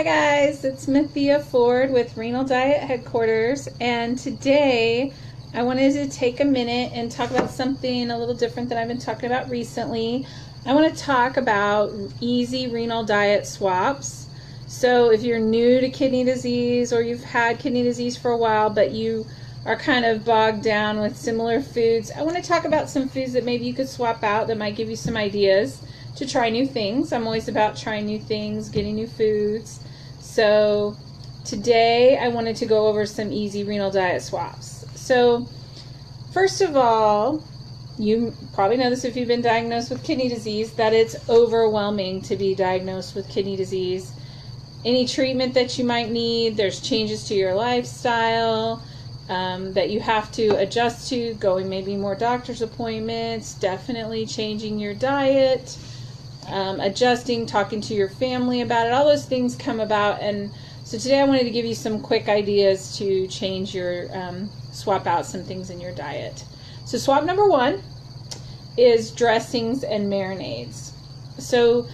Hi guys, it's Mathea Ford with Renal Diet Headquarters, and today I wanted to take a minute and talk about something a little different that I've been talking about recently. I want to talk about easy renal diet swaps. So, if you're new to kidney disease or you've had kidney disease for a while but you are kind of bogged down with similar foods, I want to talk about some foods that maybe you could swap out that might give you some ideas to try new things. I'm always about trying new things, getting new foods. So today I wanted to go over some easy renal diet swaps. So first of all, you probably know this if you've been diagnosed with kidney disease that it's overwhelming to be diagnosed with kidney disease. Any treatment that you might need, there's changes to your lifestyle um, that you have to adjust to, going maybe more doctor's appointments, definitely changing your diet um, adjusting, talking to your family about it. All those things come about. And so today I wanted to give you some quick ideas to change your, um, swap out some things in your diet. So, swap number one is dressings and marinades. So,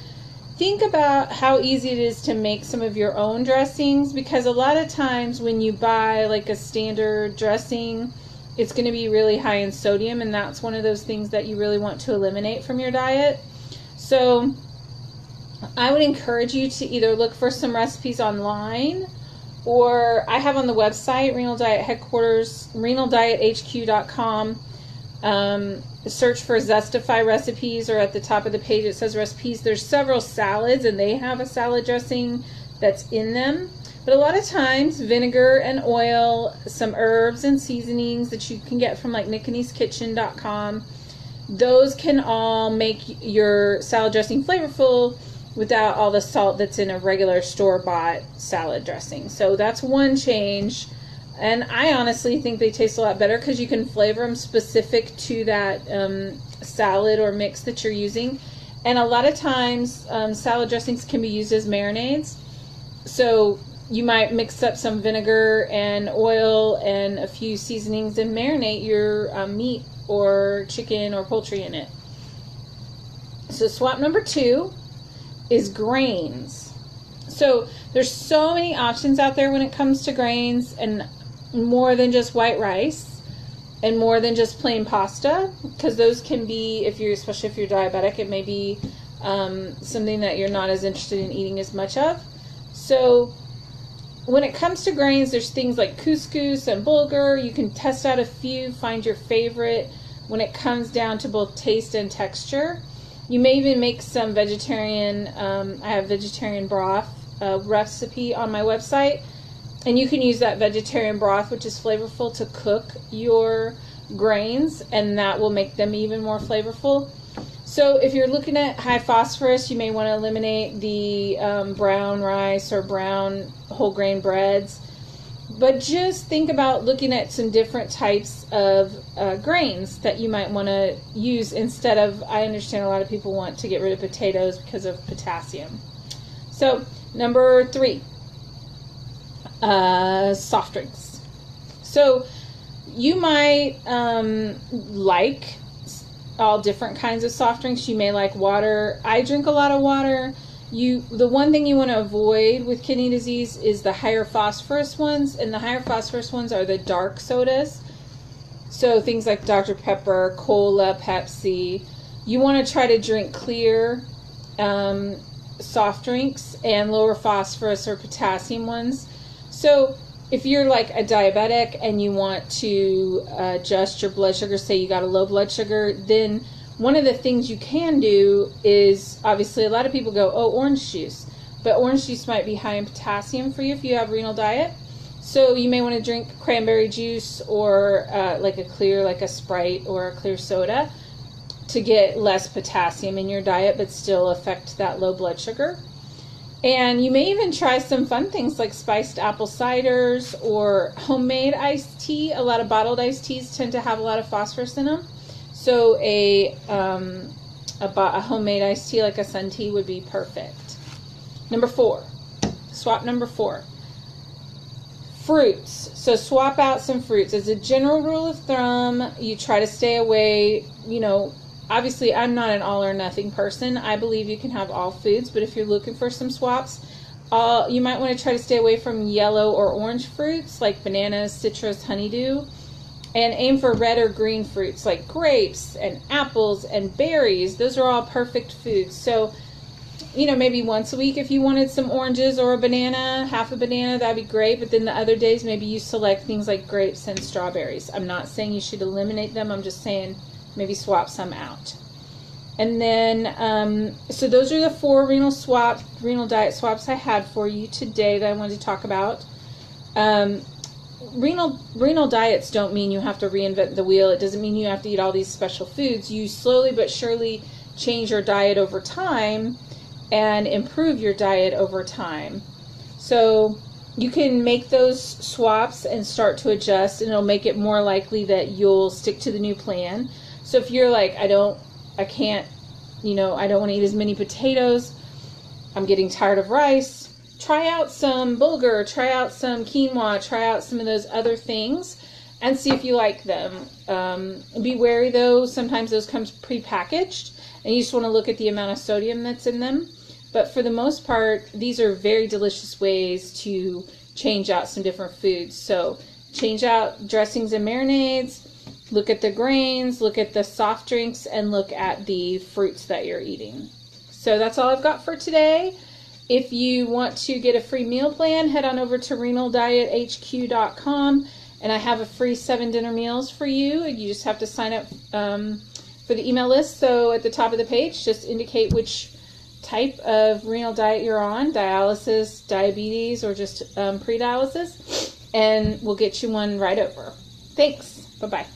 think about how easy it is to make some of your own dressings because a lot of times when you buy like a standard dressing, it's going to be really high in sodium, and that's one of those things that you really want to eliminate from your diet. So I would encourage you to either look for some recipes online or I have on the website, Renal Diet Headquarters, renaldiethq.com. Um, search for Zestify recipes, or at the top of the page it says recipes. There's several salads, and they have a salad dressing that's in them. But a lot of times, vinegar and oil, some herbs and seasonings that you can get from like nickaneskitchen.com those can all make your salad dressing flavorful without all the salt that's in a regular store bought salad dressing. So that's one change. And I honestly think they taste a lot better because you can flavor them specific to that um, salad or mix that you're using. And a lot of times, um, salad dressings can be used as marinades. So you might mix up some vinegar and oil and a few seasonings and marinate your um, meat or chicken or poultry in it. So swap number two is grains. So there's so many options out there when it comes to grains and more than just white rice and more than just plain pasta because those can be if you're especially if you're diabetic it may be um, something that you're not as interested in eating as much of so when it comes to grains, there's things like couscous and bulgur. You can test out a few, find your favorite when it comes down to both taste and texture. You may even make some vegetarian, um, I have vegetarian broth uh, recipe on my website. And you can use that vegetarian broth, which is flavorful, to cook your grains, and that will make them even more flavorful. So if you're looking at high phosphorus, you may want to eliminate the um, brown rice or brown whole grain breads. But just think about looking at some different types of uh, grains that you might want to use instead of. I understand a lot of people want to get rid of potatoes because of potassium. So, number three, uh, soft drinks. So, you might um, like all different kinds of soft drinks. You may like water. I drink a lot of water. You the one thing you want to avoid with kidney disease is the higher phosphorus ones, and the higher phosphorus ones are the dark sodas. So things like Dr. Pepper, cola, Pepsi. You want to try to drink clear um, soft drinks and lower phosphorus or potassium ones. So if you're like a diabetic and you want to adjust your blood sugar, say you got a low blood sugar, then one of the things you can do is obviously a lot of people go, oh, orange juice. But orange juice might be high in potassium for you if you have renal diet. So you may want to drink cranberry juice or uh, like a clear, like a Sprite or a clear soda to get less potassium in your diet but still affect that low blood sugar. And you may even try some fun things like spiced apple ciders or homemade iced tea. A lot of bottled iced teas tend to have a lot of phosphorus in them. So a, um, a, a homemade iced tea like a sun tea would be perfect. Number four, swap number four. Fruits. So swap out some fruits. As a general rule of thumb, you try to stay away, you know, obviously I'm not an all or nothing person. I believe you can have all foods, but if you're looking for some swaps, you might want to try to stay away from yellow or orange fruits like bananas, citrus, honeydew, and aim for red or green fruits like grapes and apples and berries. Those are all perfect foods. So, you know, maybe once a week if you wanted some oranges or a banana, half a banana, that'd be great. But then the other days, maybe you select things like grapes and strawberries. I'm not saying you should eliminate them, I'm just saying maybe swap some out. And then, um, so those are the four renal swap, renal diet swaps I had for you today that I wanted to talk about. Um, renal renal diets don't mean you have to reinvent the wheel. It doesn't mean you have to eat all these special foods. You slowly but surely change your diet over time and improve your diet over time. So you can make those swaps and start to adjust, and it'll make it more likely that you'll stick to the new plan. So if you're like, I don't I can't, you know, I don't want to eat as many potatoes. I'm getting tired of rice. Try out some bulgur, try out some quinoa, try out some of those other things and see if you like them. Um, be wary though, sometimes those come pre-packaged and you just want to look at the amount of sodium that's in them. But for the most part, these are very delicious ways to change out some different foods. So change out dressings and marinades, look at the grains, look at the soft drinks, and look at the fruits that you're eating. So that's all I've got for today. If you want to get a free meal plan, head on over to renaldiethq.com and I have a free seven dinner meals for you. You just have to sign up um, for the email list. So at the top of the page, just indicate which type of renal diet you're on dialysis, diabetes, or just um, pre dialysis and we'll get you one right over. Thanks. Bye bye.